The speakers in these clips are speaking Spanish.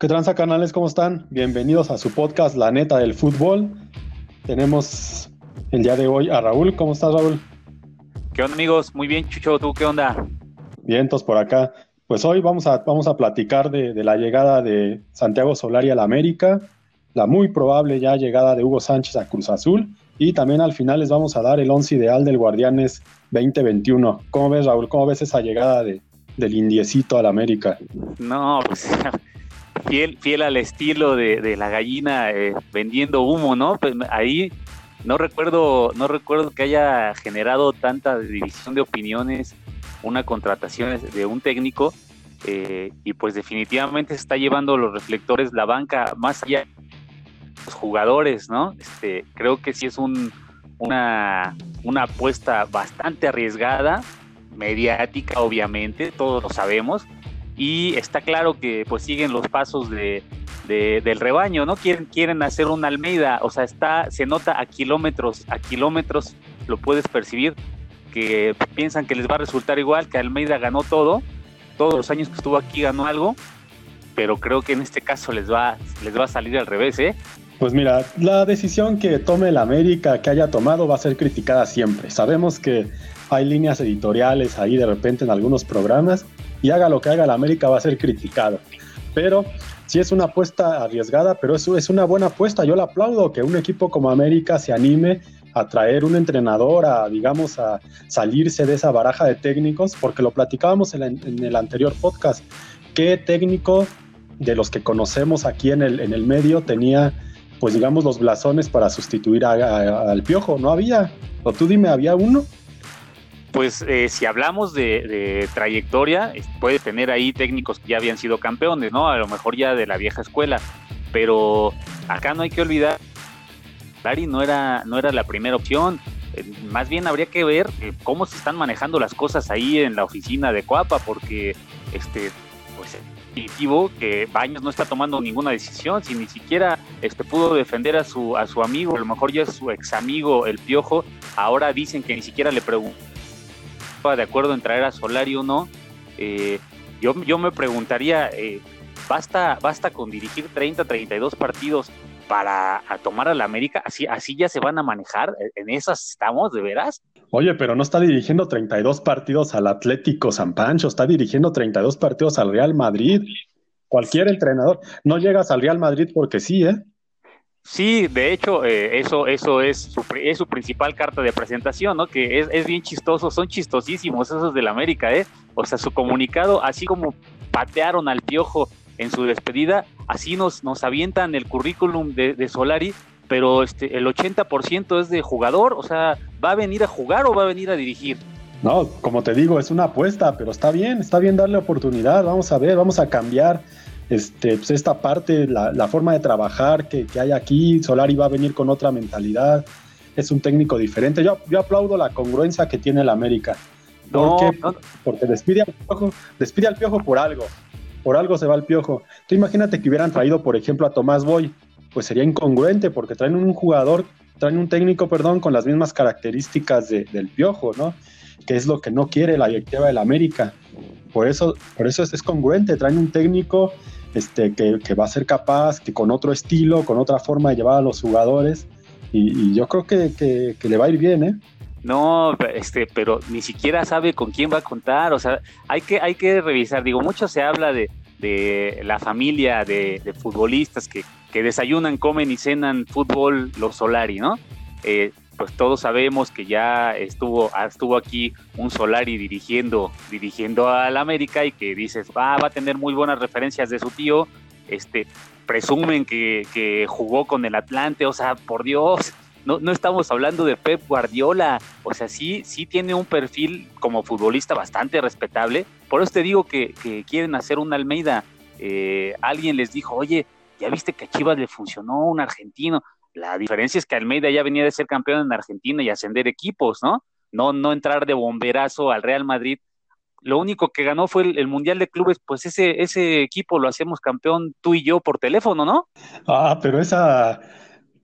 ¿Qué tranza canales? ¿Cómo están? Bienvenidos a su podcast La Neta del Fútbol. Tenemos el día de hoy a Raúl. ¿Cómo estás, Raúl? ¿Qué onda, amigos? Muy bien, Chucho. ¿Tú qué onda? Vientos por acá. Pues hoy vamos a, vamos a platicar de, de la llegada de Santiago Solari a la América, la muy probable ya llegada de Hugo Sánchez a Cruz Azul y también al final les vamos a dar el once ideal del Guardianes 2021. ¿Cómo ves, Raúl? ¿Cómo ves esa llegada de, del indiecito a la América? No, pues fiel, fiel al estilo de, la gallina eh, vendiendo humo, ¿no? Pues ahí no recuerdo, no recuerdo que haya generado tanta división de opiniones una contratación de un técnico eh, y pues definitivamente se está llevando los reflectores la banca más allá de los jugadores, ¿no? Este, creo que sí es un, una, una apuesta bastante arriesgada, mediática obviamente, todos lo sabemos, y está claro que pues siguen los pasos de, del rebaño, ¿no? Quieren, quieren hacer una Almeida, o sea, está, se nota a kilómetros, a kilómetros lo puedes percibir, que piensan que les va a resultar igual, que Almeida ganó todo, todos los años que estuvo aquí ganó algo, pero creo que en este caso les va, les va a salir al revés, ¿eh? Pues mira, la decisión que tome la América, que haya tomado, va a ser criticada siempre. Sabemos que hay líneas editoriales ahí de repente en algunos programas y haga lo que haga la América va a ser criticado. Pero sí es una apuesta arriesgada, pero eso es una buena apuesta. Yo la aplaudo que un equipo como América se anime a traer un entrenador, a digamos, a salirse de esa baraja de técnicos, porque lo platicábamos en, el anterior podcast. ¿Qué técnico de los que conocemos aquí en el, en el medio tenía, pues digamos, los blasones para sustituir al piojo? No había. O tú dime, ¿había uno? Pues eh, si hablamos de, trayectoria, puede tener ahí técnicos que ya habían sido campeones, ¿no? A lo mejor ya de la vieja escuela, pero acá no hay que olvidar, Lari no era, no era la primera opción. Eh, más bien habría que ver eh, cómo se están manejando las cosas ahí en la oficina de Coapa, porque este, pues que Baños no está tomando ninguna decisión, si ni siquiera este, pudo defender a su, a su amigo, a lo mejor ya su ex amigo, el Piojo, ahora dicen que ni siquiera le preguntó de acuerdo en traer a Solari o no, eh, yo, yo me preguntaría, eh, ¿basta, ¿basta con dirigir 30, 32 partidos para tomar a la América? ¿Así, ¿Así ya se van a manejar? ¿En esas estamos, de veras? Oye, pero no está dirigiendo 32 partidos al Atlético San Pancho, está dirigiendo 32 partidos al Real Madrid. Cualquier entrenador. No llegas al Real Madrid porque sí, ¿eh? Sí, de hecho, eh, eso, eso es su, es su principal carta de presentación, ¿no? Que es, bien chistoso, son chistosísimos esos del América, ¿eh? O sea, su comunicado, así como patearon al piojo en su despedida, así nos, nos avientan el currículum de, de Solari, pero este, el 80% es de jugador, o sea, ¿va a venir a jugar o va a venir a dirigir? No, como te digo, es una apuesta, pero está bien, está bien darle oportunidad, vamos a ver, vamos a cambiar este, pues esta parte, la, forma de trabajar que, hay aquí, Solari va a venir con otra mentalidad, es un técnico diferente. Yo, yo aplaudo la congruencia que tiene el América. Porque, porque despide, al piojo, despide al piojo por algo. Por algo se va el piojo. Tú imagínate que hubieran traído, por ejemplo, a Tomás Boy, pues sería incongruente porque traen un jugador, traen un técnico, perdón, con las mismas características del piojo, ¿no? Que es lo que no quiere la directiva del América. Por eso, por eso es, es congruente, traen un técnico este, que, va a ser capaz, que con otro estilo, con otra forma de llevar a los jugadores, y, yo creo que, le va a ir bien, ¿eh? No, este, pero ni siquiera sabe con quién va a contar, o sea, hay que, hay que revisar, digo, mucho se habla de, la familia de, futbolistas que, que, desayunan, comen y cenan fútbol los Solari, ¿no? Eh, pues todos sabemos que ya estuvo, estuvo aquí un Solari dirigiendo, dirigiendo al América y que dices, va, va a tener muy buenas referencias de su tío, este, presumen que, jugó con el Atlante, o sea, por Dios, no, no, estamos hablando de Pep Guardiola, o sea, sí, sí tiene un perfil como futbolista bastante respetable, por eso te digo que, quieren hacer una Almeida, eh, alguien les dijo, oye, ya viste que a Chivas le funcionó un argentino, la diferencia es que Almeida ya venía de ser campeón en Argentina y ascender equipos, ¿no? No, no entrar de bomberazo al Real Madrid. Lo único que ganó fue el, Mundial de Clubes, pues ese, ese equipo lo hacemos campeón tú y yo por teléfono, ¿no? Ah, pero esa,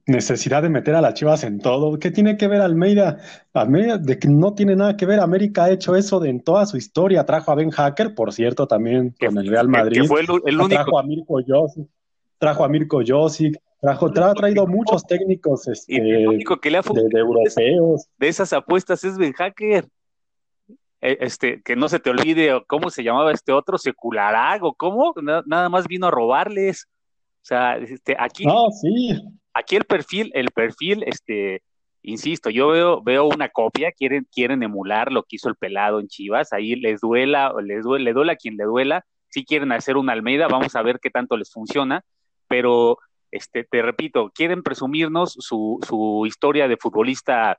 necesidad de meter a las Chivas en todo. ¿Qué tiene que ver Almeida? Almeida, de que no tiene nada que ver. América ha hecho eso de en toda su historia. Trajo a Ben Hacker, por cierto, también con el Real Madrid. Que fue el, único. Trajo a Mirko. Trajo a Mirko Josic. Trajo, ha traído muchos técnicos este, el único que le ha de, de, europeos. De esas apuestas es Ben Hacker. E, este, que no se te olvide cómo se llamaba este otro, Secularago, ¿cómo? Nada más vino a robarles. O sea, este, aquí. No, sí Aquí el perfil, el perfil, este, insisto, yo veo, veo una copia, quieren, quieren emular lo que hizo el pelado en Chivas, ahí les duela, les duele, le duela a quien le duela, si quieren hacer una Almeida, vamos a ver qué tanto les funciona, pero este, te repito, quieren presumirnos su, su historia de futbolista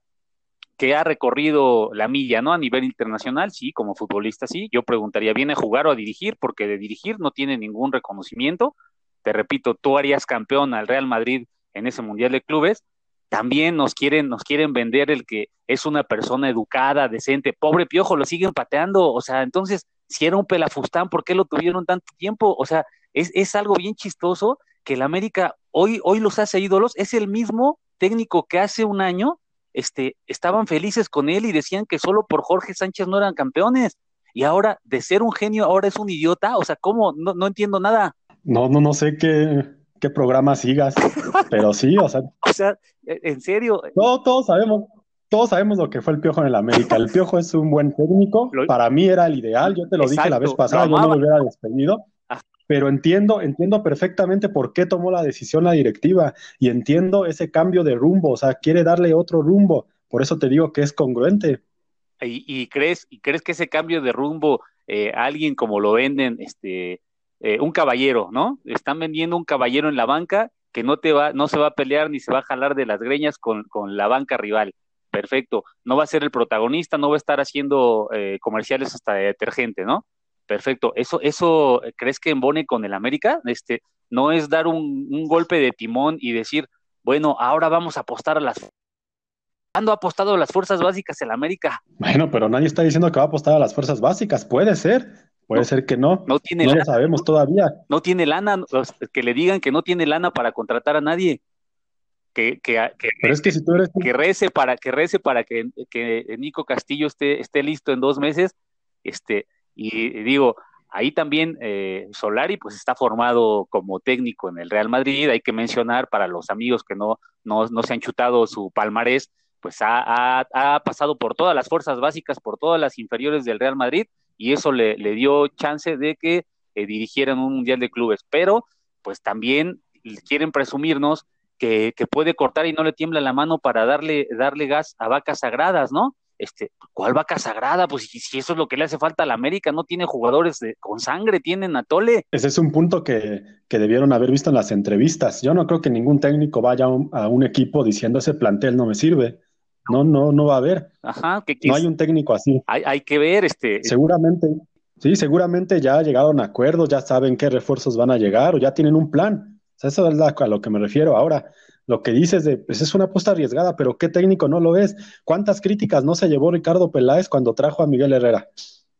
que ha recorrido la milla, ¿no? A nivel internacional, sí, como futbolista, sí. Yo preguntaría, ¿viene a jugar o a dirigir? Porque de dirigir no tiene ningún reconocimiento. Te repito, tú harías campeón al Real Madrid en ese Mundial de Clubes, también nos quieren, nos quieren vender el que es una persona educada, decente, pobre piojo, lo siguen pateando, o sea, entonces, si era un pelafustán, ¿por qué lo tuvieron tanto tiempo? O sea, es, es algo bien chistoso que el América hoy, hoy los hace ídolos, es el mismo técnico que hace un año este, estaban felices con él y decían que solo por Jorge Sánchez no eran campeones. Y ahora, de ser un genio, ahora es un idiota. O sea, ¿cómo? No, no entiendo nada. No, no, no sé qué, qué programa sigas, pero sí, o sea. o sea, e, en serio. No, todos sabemos, todos sabemos lo que fue el Piojo en el América. El Piojo es un buen técnico, para mí era el ideal, yo te lo dije la vez pasada, yo no lo hubiera despedido. Pero entiendo, entiendo perfectamente por qué tomó la decisión la directiva y entiendo ese cambio de rumbo, o sea, quiere darle otro rumbo. Por eso te digo que es congruente. ¿Y, crees, y crees que ese cambio de rumbo, eh, alguien como lo venden, este, eh, un caballero, ¿no? Están vendiendo un caballero en la banca que no te va, no se va a pelear ni se va a jalar de las greñas con, con la banca rival. Perfecto. No va a ser el protagonista, no va a estar haciendo eh, comerciales hasta de detergente, ¿no? Perfecto. Eso, eso, ¿crees que embone con el América? Este, no es dar un, un golpe de timón y decir, bueno, ahora vamos a apostar a las ¿Cuándo ha apostado a las fuerzas básicas el América? Bueno, pero nadie está diciendo que va a apostar a las fuerzas básicas. Puede ser, Puede ser que no. No tiene no lo sabemos todavía. No tiene lana, que le digan que no tiene lana para contratar a nadie. Que, que, que, Pero es que si tú eres... que rece para que rece para que, Nico Castillo esté, esté listo en dos meses. Este, y, digo, ahí también eh, Solari pues está formado como técnico en el Real Madrid. Hay que mencionar para los amigos que no, no, no se han chutado su palmarés, pues ha, ha, pasado por todas las fuerzas básicas, por todas las inferiores del Real Madrid y eso le, le dio chance de que eh, dirigieran un mundial de clubes, pero pues también quieren presumirnos que, que, puede cortar y no le tiembla la mano para darle, darle gas a vacas sagradas, ¿no? Este, ¿cuál vaca sagrada? Pues si, eso es lo que le hace falta a la América, no tiene jugadores de, con sangre, tienen a Tole. Ese es un punto que, que, debieron haber visto en las entrevistas. Yo no creo que ningún técnico vaya a un, a un equipo diciendo ese plantel no me sirve. No, no, no va a haber. Ajá, que no hay un técnico así. Hay, hay que ver, este. Seguramente, sí, seguramente ya llegaron a acuerdos, ya saben qué refuerzos van a llegar o ya tienen un plan. O sea, eso es a lo que me refiero. Ahora, lo que dices de, pues es una apuesta arriesgada, pero ¿qué técnico no lo es? ¿Cuántas críticas no se llevó Ricardo Peláez cuando trajo a Miguel Herrera?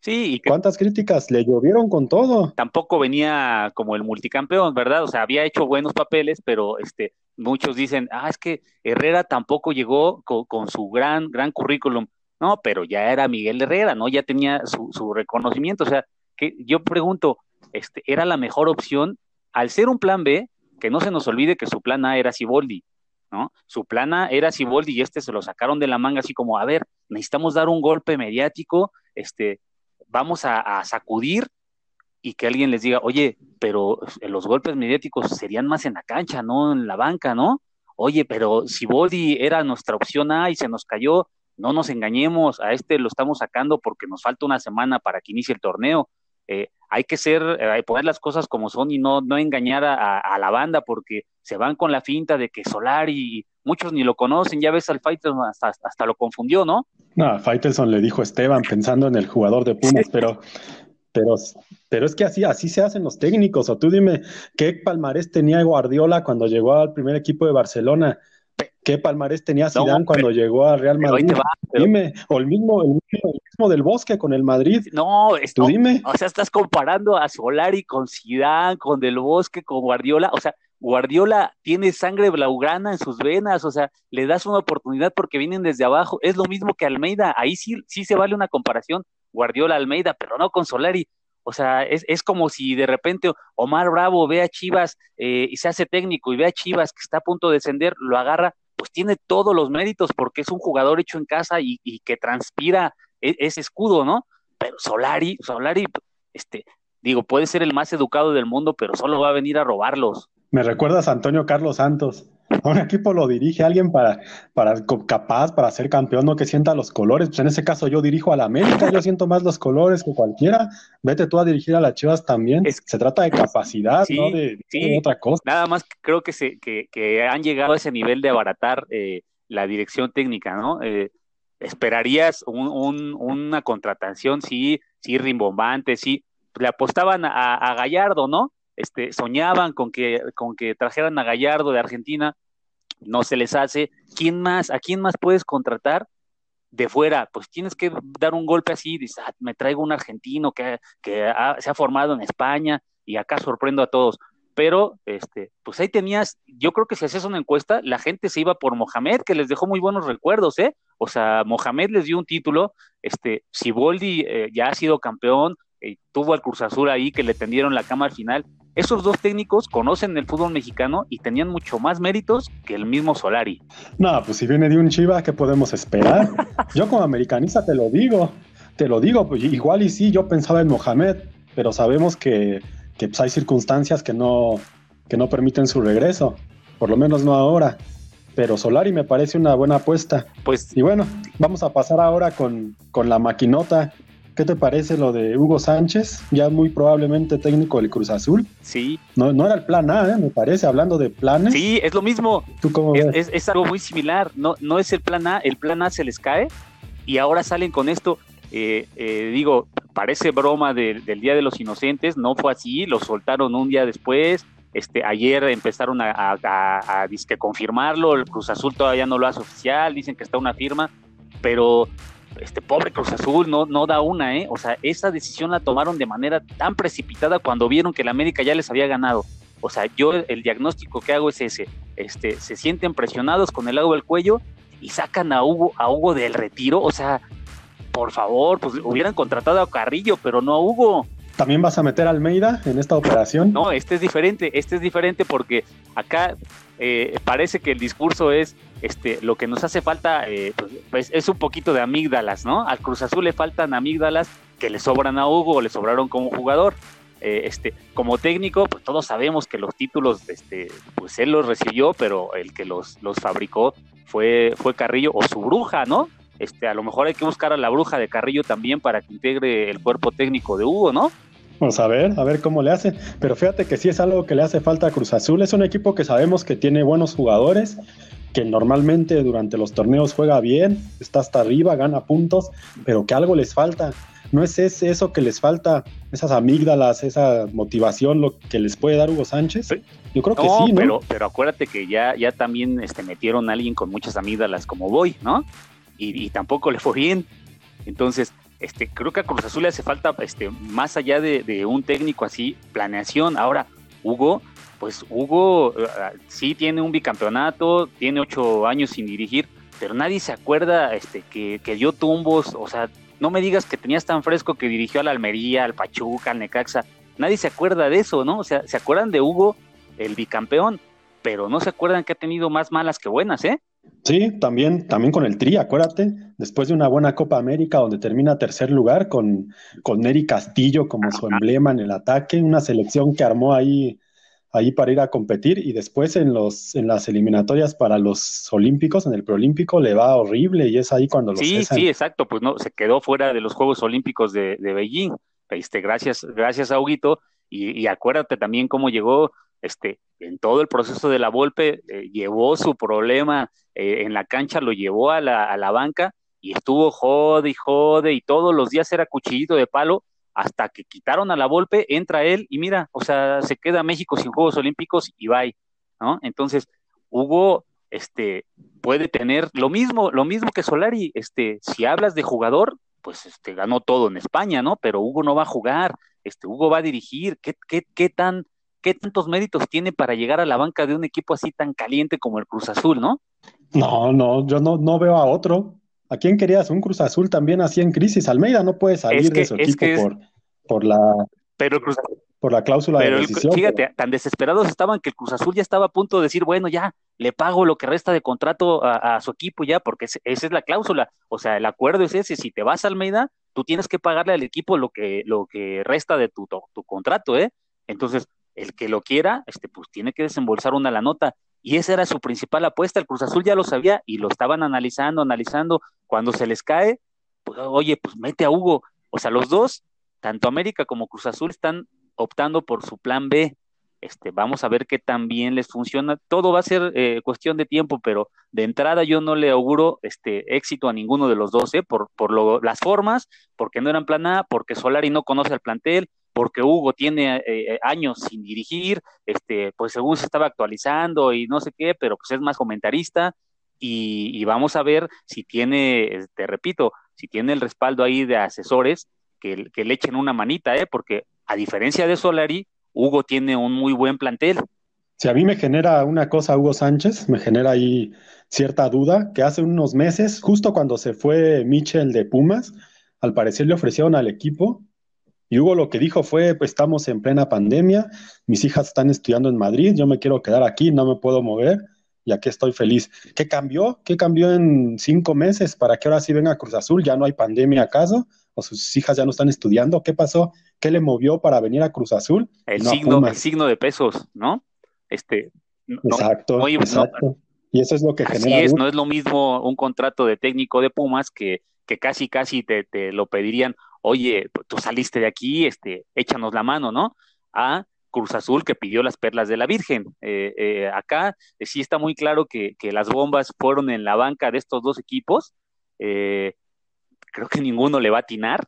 Sí, y ¿cuántas críticas le llovieron con todo? Tampoco venía como el multicampeón, ¿verdad? O sea, había hecho buenos papeles, pero este, muchos dicen, ah, es que Herrera tampoco llegó con, su gran, gran currículum. No, pero ya era Miguel Herrera, ¿no? Ya tenía su, su reconocimiento. O sea, que yo pregunto, este, ¿era la mejor opción? Al ser un plan B, que no se nos olvide que su plan A era Siboldi, ¿no? Su plan A era Siboldi y este se lo sacaron de la manga así como, a ver, necesitamos dar un golpe mediático, este, vamos a, sacudir y que alguien les diga, oye, pero los golpes mediáticos serían más en la cancha, no en la banca, ¿no? Oye, pero si Body era nuestra opción A y se nos cayó, no nos engañemos, a este lo estamos sacando porque nos falta una semana para que inicie el torneo. Eh, hay que ser, hay eh, poner las cosas como son y no, no engañar a, la banda porque se van con la finta de que Solari, muchos ni lo conocen, ya ves al Faitelson hasta, hasta lo confundió, ¿no? No, Faitelson le dijo Esteban pensando en el jugador de Pumas, pero, pero, pero es que así, así se hacen los técnicos, o tú dime, ¿qué palmarés tenía Guardiola cuando llegó al primer equipo de Barcelona? ¿Qué palmarés tenía Zidane cuando llegó al Real Madrid? Dime, o el mismo, el mismo mismo del Bosque con el Madrid. No, esto, dime. O sea, estás comparando a Solari con Zidane, con Del Bosque, con Guardiola. O sea, Guardiola tiene sangre blaugrana en sus venas, o sea, le das una oportunidad porque vienen desde abajo. Es lo mismo que Almeida. Ahí sí, sí se vale una comparación. Guardiola-Almeida, pero no con Solari. O sea, es, es, como si de repente Omar Bravo ve a Chivas eh, y se hace técnico y ve a Chivas que está a punto de descender, lo agarra, pues tiene todos los méritos porque es un jugador hecho en casa y, que transpira e, ese escudo, ¿no? Pero Solari, Solari, este, digo, puede ser el más educado del mundo, pero solo va a venir a robarlos. Me recuerdas a Antonio Carlos Santos. un equipo lo dirige alguien para, para capaz para ser campeón, no que sienta los colores. Pues en ese caso yo dirijo a la América, yo siento más los colores que cualquiera. Vete tú a dirigir a las Chivas también. se trata de capacidad, no de, otra cosa. Nada más creo que, se, que, que, han llegado a ese nivel de abaratar eh, la dirección técnica, ¿no? Eh, esperarías un, una contratación, sí, sí, rimbombante, sí. Le apostaban a, a Gallardo, ¿no? Este, soñaban con que, con que trajeran a Gallardo de Argentina, no se les hace. ¿Quién más? ¿A quién más puedes contratar de fuera? Pues tienes que dar un golpe así, dices, ah, me traigo un argentino que, que se ha formado en España y acá sorprendo a todos. Pero, este, pues ahí tenías, yo creo que si hacías una encuesta, la gente se iba por Mohamed, que les dejó muy buenos recuerdos, ¿eh? O sea, Mohamed les dio un título, este, Siboldi eh, ya ha sido campeón, eh, tuvo al Cruz Azul ahí que le tendieron la cama al final, esos dos técnicos conocen el fútbol mexicano y tenían mucho más méritos que el mismo Solari. No, pues si viene de un Chiva, ¿qué podemos esperar? yo como americanista te lo digo, te lo digo, pues igual y sí, yo pensaba en Mohamed, pero sabemos que, pues, hay circunstancias que no, que no permiten su regreso, por lo menos no ahora. Pero Solari me parece una buena apuesta. Pues, y bueno, vamos a pasar ahora con, con la maquinota ¿Qué te parece lo de Hugo Sánchez? Ya muy probablemente técnico del Cruz Azul. Sí. No, no era el plan A, ¿eh? me parece, hablando de planes. Sí, es lo mismo. ¿Tú cómo es, Es, algo muy similar. No, no es el plan A, el plan A se les cae y ahora salen con esto. Eh, eh, digo, parece broma del Día de los Inocentes, no fue así, lo soltaron un día después. Este, ayer empezaron a, a, a, a disque confirmarlo, el Cruz Azul todavía no lo hace oficial, dicen que está una firma, pero este pobre Cruz Azul no, no da una, ¿eh? O sea, esa decisión la tomaron de manera tan precipitada cuando vieron que la América ya les había ganado. O sea, yo el diagnóstico que hago es ese, este, se sienten presionados con el lago del cuello y sacan a Hugo, a Hugo del retiro, o sea, por favor, pues hubieran contratado a Carrillo, pero no a Hugo. ¿También vas a meter a Almeida en esta operación? No, este es diferente, este es diferente porque acá eh, parece que el discurso es este, lo que nos hace falta eh, pues, es un poquito de amígdalas, ¿no? Al Cruz Azul le faltan amígdalas que le sobran a Hugo le sobraron como jugador. Eh, este, como técnico, pues todos sabemos que los títulos, este, pues él los recibió, pero el que los, los fabricó fue, fue Carrillo o su bruja, ¿no? Este, a lo mejor hay que buscar a la bruja de Carrillo también para que integre el cuerpo técnico de Hugo, ¿no? Vamos a ver, a ver cómo le hace. Pero fíjate que sí es algo que le hace falta a Cruz Azul. Es un equipo que sabemos que tiene buenos jugadores, que normalmente durante los torneos juega bien, está hasta arriba, gana puntos, pero que algo les falta. No es ese, eso que les falta, esas amígdalas, esa motivación, lo que les puede dar Hugo Sánchez. Yo creo que sí, ¿no? Pero, pero acuérdate que ya, ya también este, metieron a alguien con muchas amígdalas como Boy, ¿no? Y, tampoco le fue bien. Entonces, este, creo que a Cruz Azul le hace falta, este, más allá de, un técnico así, planeación. Ahora, Hugo, pues Hugo eh, sí tiene un bicampeonato, tiene ocho años sin dirigir, pero nadie se acuerda este, que, que dio tumbos, o sea, no me digas que tenías tan fresco que dirigió al Almería, al Pachuca, al Necaxa, nadie se acuerda de eso, ¿no? O sea, se acuerdan de Hugo, el bicampeón, pero no se acuerdan que ha tenido más malas que buenas, ¿eh? Sí, también, también con el Tri, acuérdate, después de una buena Copa América donde termina tercer lugar con, con Neri Castillo como su emblema en el ataque, una selección que armó ahí, ahí para ir a competir y después en, los, en las eliminatorias para los Olímpicos, en el Preolímpico, le va horrible y es ahí cuando lo Sí, sí, exacto, pues no, se quedó fuera de los Juegos Olímpicos de, de Beijing, este, gracias, gracias a Huguito, y, y acuérdate también cómo llegó este, en todo el proceso de la Volpe, eh, llevó su problema eh, en la cancha, lo llevó a la, a la banca y estuvo jode y jode y todos los días era cuchillito de palo hasta que quitaron a la Volpe, entra él y mira, o sea, se queda México sin Juegos Olímpicos y bye, ¿no? Entonces, Hugo, este, puede tener lo mismo, lo mismo que Solari, este, si hablas de jugador, pues este, ganó todo en España, ¿no? Pero Hugo no va a jugar, este, Hugo va a dirigir, ¿qué, qué, qué tan, qué tantos méritos tiene para llegar a la banca de un equipo así tan caliente como el Cruz Azul, ¿no? No, no, yo no, no veo a otro. ¿A quién querías? Un Cruz Azul también así en crisis. Almeida no puede salir de su equipo por, por la. Pero Cruz por la cláusula de decisión. fíjate, tan desesperados estaban que el Cruz Azul ya estaba a punto de decir, bueno, ya le pago lo que resta de contrato a, su equipo ya, porque esa es la cláusula. O sea, el acuerdo es ese, si te vas a Almeida, tú tienes que pagarle al equipo lo que, lo que resta de tu, tu, contrato, ¿eh? Entonces, el que lo quiera, este, pues tiene que desembolsar una la nota. Y esa era su principal apuesta. El Cruz Azul ya lo sabía y lo estaban analizando, analizando. Cuando se les cae, pues, oye, pues mete a Hugo. O sea, los dos, tanto América como Cruz Azul, están optando por su plan B. Este, vamos a ver qué tan bien les funciona. Todo va a ser eh, cuestión de tiempo, pero de entrada yo no le auguro este éxito a ninguno de los dos, ¿eh? por, por lo, las formas, porque no eran plan A, porque Solari no conoce al plantel, porque Hugo tiene eh, años sin dirigir, este, pues según se estaba actualizando y no sé qué, pero pues es más comentarista. Y, vamos a ver si tiene, te repito, si tiene el respaldo ahí de asesores que, que le echen una manita, ¿eh? porque a diferencia de Solari, Hugo tiene un muy buen plantel. Si a mí me genera una cosa Hugo Sánchez, me genera ahí cierta duda, que hace unos meses, justo cuando se fue Michel de Pumas, al parecer le ofrecieron al equipo y Hugo lo que dijo fue, pues estamos en plena pandemia, mis hijas están estudiando en Madrid, yo me quiero quedar aquí, no me puedo mover y aquí estoy feliz. ¿Qué cambió? ¿Qué cambió en cinco meses para que ahora sí venga Cruz Azul? ¿Ya no hay pandemia acaso? ¿O sus hijas ya no están estudiando? ¿Qué pasó? ¿Qué le movió para venir a Cruz Azul? El, signo, el signo de pesos, ¿no? Este, exacto, exacto. y eso es lo que así es, no es lo mismo un contrato de técnico de Pumas que, que casi, casi te, te lo pedirían, oye, tú saliste de aquí, este, échanos la mano, ¿no? A Cruz Azul que pidió las perlas de la Virgen. Eh, eh, acá eh, sí está muy claro que, que, las bombas fueron en la banca de estos dos equipos. creo que ninguno le va a atinar,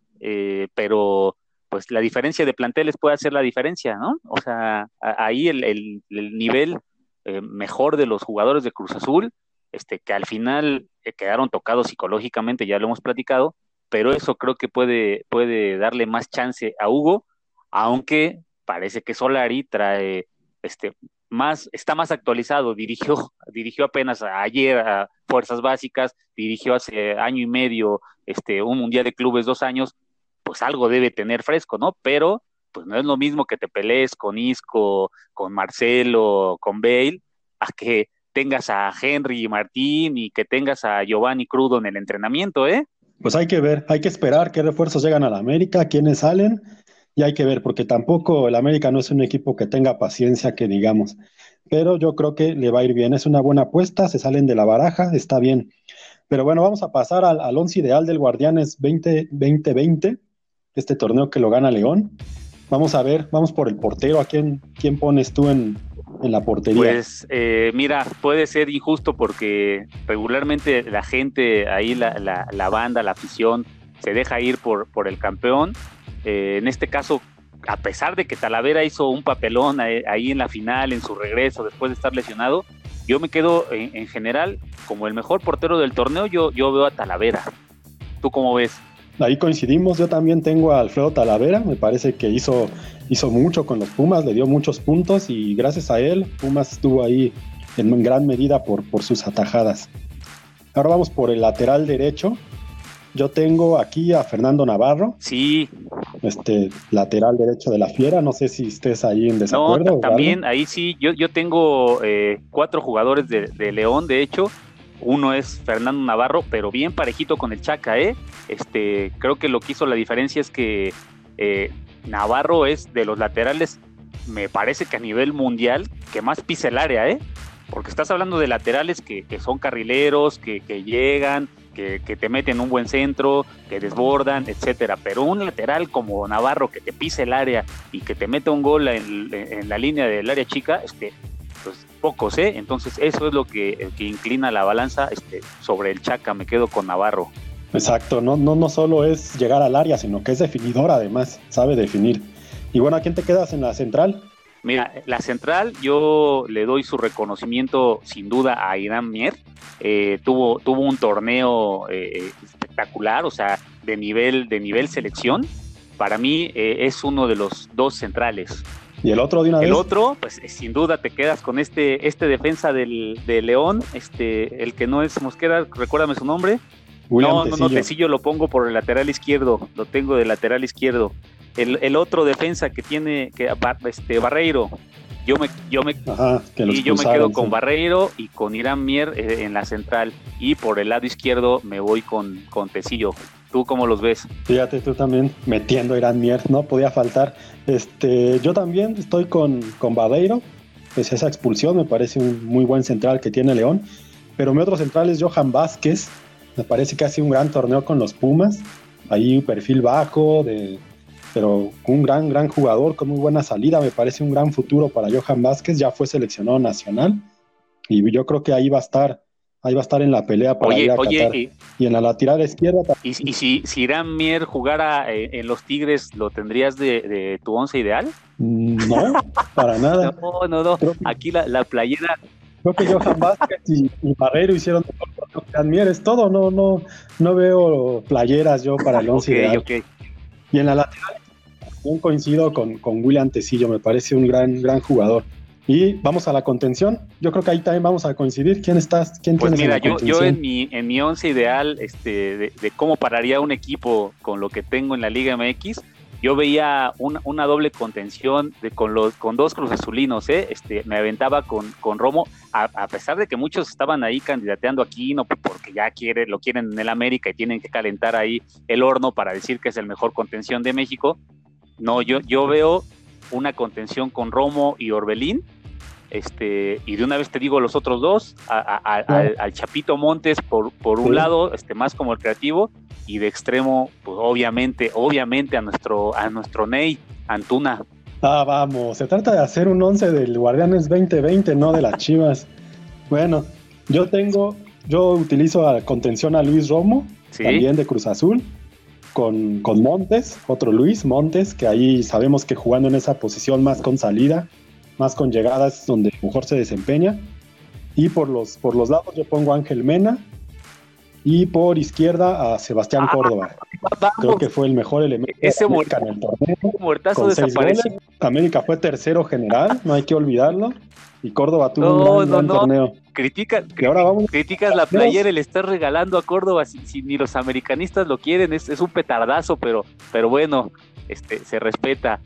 pero pues la diferencia de planteles puede hacer la diferencia, ¿no? O sea, ahí el, el, nivel eh, mejor de los jugadores de Cruz Azul, este, que al final quedaron tocados psicológicamente, ya lo hemos platicado, pero eso creo que puede, puede darle más chance a Hugo, aunque parece que Solari trae este más, está más actualizado, dirigió, dirigió apenas ayer a Fuerzas Básicas, dirigió hace año y medio este, un Mundial de Clubes, dos años, pues algo debe tener fresco, ¿no? Pero pues no es lo mismo que te pelees con Isco, con Marcelo, con Bale, a que tengas a Henry y Martín y que tengas a Giovanni Crudo en el entrenamiento, ¿eh? Pues hay que ver, hay que esperar qué refuerzos llegan a la América, quiénes salen, y hay que ver, porque tampoco el América no es un equipo que tenga paciencia, que digamos. Pero yo creo que le va a ir bien, es una buena apuesta, se salen de la baraja, está bien. Pero bueno, vamos a pasar al, al once ideal del Guardianes 2020. 20, este torneo que lo gana León. Vamos a ver, vamos por el portero. ¿A quién, quién pones tú en, la portería? Pues eh, mira, puede ser injusto porque regularmente la gente, ahí la, la, banda, la afición, se deja ir por, por el campeón. Eh, en este caso, a pesar de que Talavera hizo un papelón ahí en la final, en su regreso, después de estar lesionado, yo me quedo en, en general como el mejor portero del torneo, yo, yo veo a Talavera. ¿Tú cómo ves? Ahí coincidimos, yo también tengo a Alfredo Talavera, me parece que hizo, hizo mucho con los Pumas, le dio muchos puntos y gracias a él Pumas estuvo ahí en gran medida por, por sus atajadas. Ahora vamos por el lateral derecho. Yo tengo aquí a Fernando Navarro. Sí. Este lateral derecho de la Fiera. No sé si estés ahí en desacuerdo. No, también ahí sí. Yo, yo tengo eh, cuatro jugadores de, de León, de hecho. Uno es Fernando Navarro, pero bien parejito con el Chaca, ¿eh? Este, creo que lo que hizo la diferencia es que eh, Navarro es de los laterales, me parece que a nivel mundial, que más pisa el área, ¿eh? Porque estás hablando de laterales que, son carrileros, que, llegan, que, te meten un buen centro, que desbordan, etcétera. Pero un lateral como Navarro que te pisa el área y que te mete un gol en, en la línea del área chica, este, pues pocos, ¿eh? Entonces eso es lo que, que inclina la balanza este, sobre el Chaca, me quedo con Navarro. Exacto, no, no, no solo es llegar al área, sino que es definidor además, sabe definir. Y bueno, ¿a quién te quedas en la central? Mira, la central yo le doy su reconocimiento sin duda a Irán Mier. Eh, tuvo, tuvo un torneo eh, espectacular, o sea, de nivel, de nivel selección, para mí eh, es uno de los dos centrales. ¿Y el otro de una el vez? El otro, pues eh, sin duda te quedas con este, este defensa del, de León, este, el que no es Mosquera, recuérdame su nombre. William no, no, no, Tecillo lo pongo por el lateral izquierdo, lo tengo de lateral izquierdo. El, el otro defensa que tiene, que este Barreiro, yo me, yo me, Ajá, y yo me quedo con sí. Barreiro y con Irán Mier eh, en la central. Y por el lado izquierdo me voy con, con Tecillo. ¿Tú cómo los ves? Fíjate, tú también metiendo a Irán Mier, no podía faltar. Este, yo también estoy con, con Barreiro. Pues esa expulsión me parece un muy buen central que tiene León. Pero mi otro central es Johan Vázquez. Me parece que hace un gran torneo con los Pumas. Ahí perfil bajo, de, pero un gran, gran jugador con muy buena salida. Me parece un gran futuro para Johan Vázquez. Ya fue seleccionado nacional. Y yo creo que ahí va a estar ahí va a estar en la pelea para oye, ir a oye, Qatar. Y, y, en la lateral izquierda y, y, si, si Irán Mier jugara en, en, los Tigres, ¿lo tendrías de, de, tu once ideal? No, para nada. No, no, no. Aquí la, la, playera. Creo que Johan Vázquez y, y Barrero hicieron mejor que Irán Mier, es todo. No, no, no veo playeras yo para el once okay, ideal. Okay. Y en la lateral coincido con, con William Tecillo, me parece un gran, gran jugador. Y vamos a la contención. Yo creo que ahí también vamos a coincidir. ¿Quién estás? ¿Quién pues mira, en yo, en mi en mi once ideal, este, de, de, cómo pararía un equipo con lo que tengo en la Liga MX, yo veía una, una doble contención de, con los con dos Cruz Azulinos, ¿eh? Este, me aventaba con, con Romo, a, a, pesar de que muchos estaban ahí candidateando aquí, no porque ya quiere, lo quieren en el América y tienen que calentar ahí el horno para decir que es el mejor contención de México. No, yo, yo veo una contención con Romo y Orbelín, este, y de una vez te digo los otros dos, a, a, a, al, al, Chapito Montes por, por un sí. lado, este, más como el creativo, y de extremo, pues obviamente, obviamente a nuestro, a nuestro Ney, Antuna. Ah, vamos, se trata de hacer un 11 del Guardianes 2020, no de las Chivas. bueno, yo tengo, yo utilizo a contención a Luis Romo, ¿Sí? también de Cruz Azul, con, con Montes, otro Luis Montes, que ahí sabemos que jugando en esa posición más con salida, más con llegadas donde mejor se desempeña. Y por los, por los lados yo pongo a Ángel Mena y por izquierda a Sebastián ah, Córdoba. Vamos. Creo que fue el mejor elemento Ese de América en el torneo. Muertazo desapareció. América fue tercero general, no hay que olvidarlo. Y Córdoba tuvo no, un gran, no, gran no. torneo. Critica, y ahora vamos, criticas la playera, le estás regalando a Córdoba si, si, ni los americanistas lo quieren, es, es un petardazo, pero, pero bueno, este, se respeta.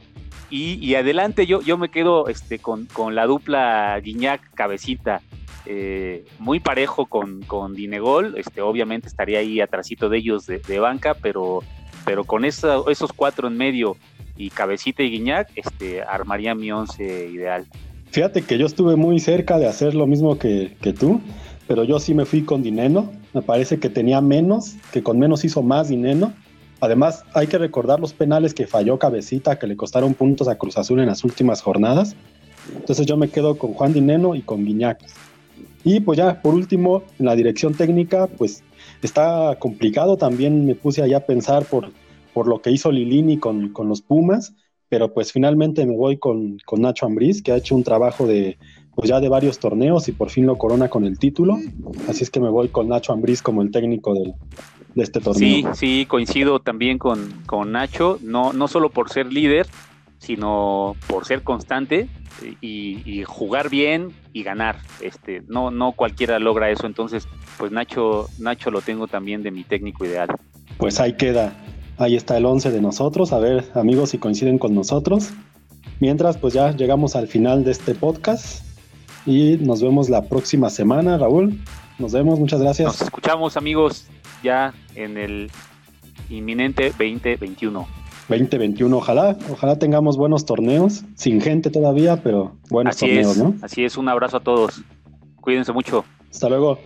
Y, adelante yo, yo me quedo este, con, con la dupla Guiñac Cabecita, eh, muy parejo con, con Dinegol, este, obviamente estaría ahí atrásito de ellos de, banca, pero, pero con esos cuatro en medio y Cabecita y Guiñac, este, armaría mi once ideal. Fíjate que yo estuve muy cerca de hacer lo mismo que, que tú, pero yo sí me fui con Dineno, me parece que tenía menos, que con menos hizo más Dineno, Además, hay que recordar los penales que falló Cabecita, que le costaron puntos a Cruz Azul en las últimas jornadas. Entonces yo me quedo con Juan Dineno y con Guiñac. Y pues ya, por último, en la dirección técnica, pues está complicado. También me puse allá a pensar por, por lo que hizo Lilini con, con los Pumas, pero pues finalmente me voy con, con Nacho Ambriz, que ha hecho un trabajo de, pues ya de varios torneos y por fin lo corona con el título. Así es que me voy con Nacho Ambriz como el técnico del, de este torneo. Sí, sí, coincido también con, con Nacho, no, no solo por ser líder, sino por ser constante y, y, jugar bien y ganar. Este, no, no cualquiera logra eso, entonces, pues Nacho, Nacho lo tengo también de mi técnico ideal. Pues ahí queda, ahí está el 11 de nosotros, a ver amigos si coinciden con nosotros. Mientras, pues ya llegamos al final de este podcast y nos vemos la próxima semana, Raúl. Nos vemos, muchas gracias. Nos escuchamos amigos ya en el inminente 2021. 2021, ojalá, ojalá tengamos buenos torneos, sin gente todavía, pero buenos así torneos, es, ¿no? Así es, un abrazo a todos. Cuídense mucho. Hasta luego.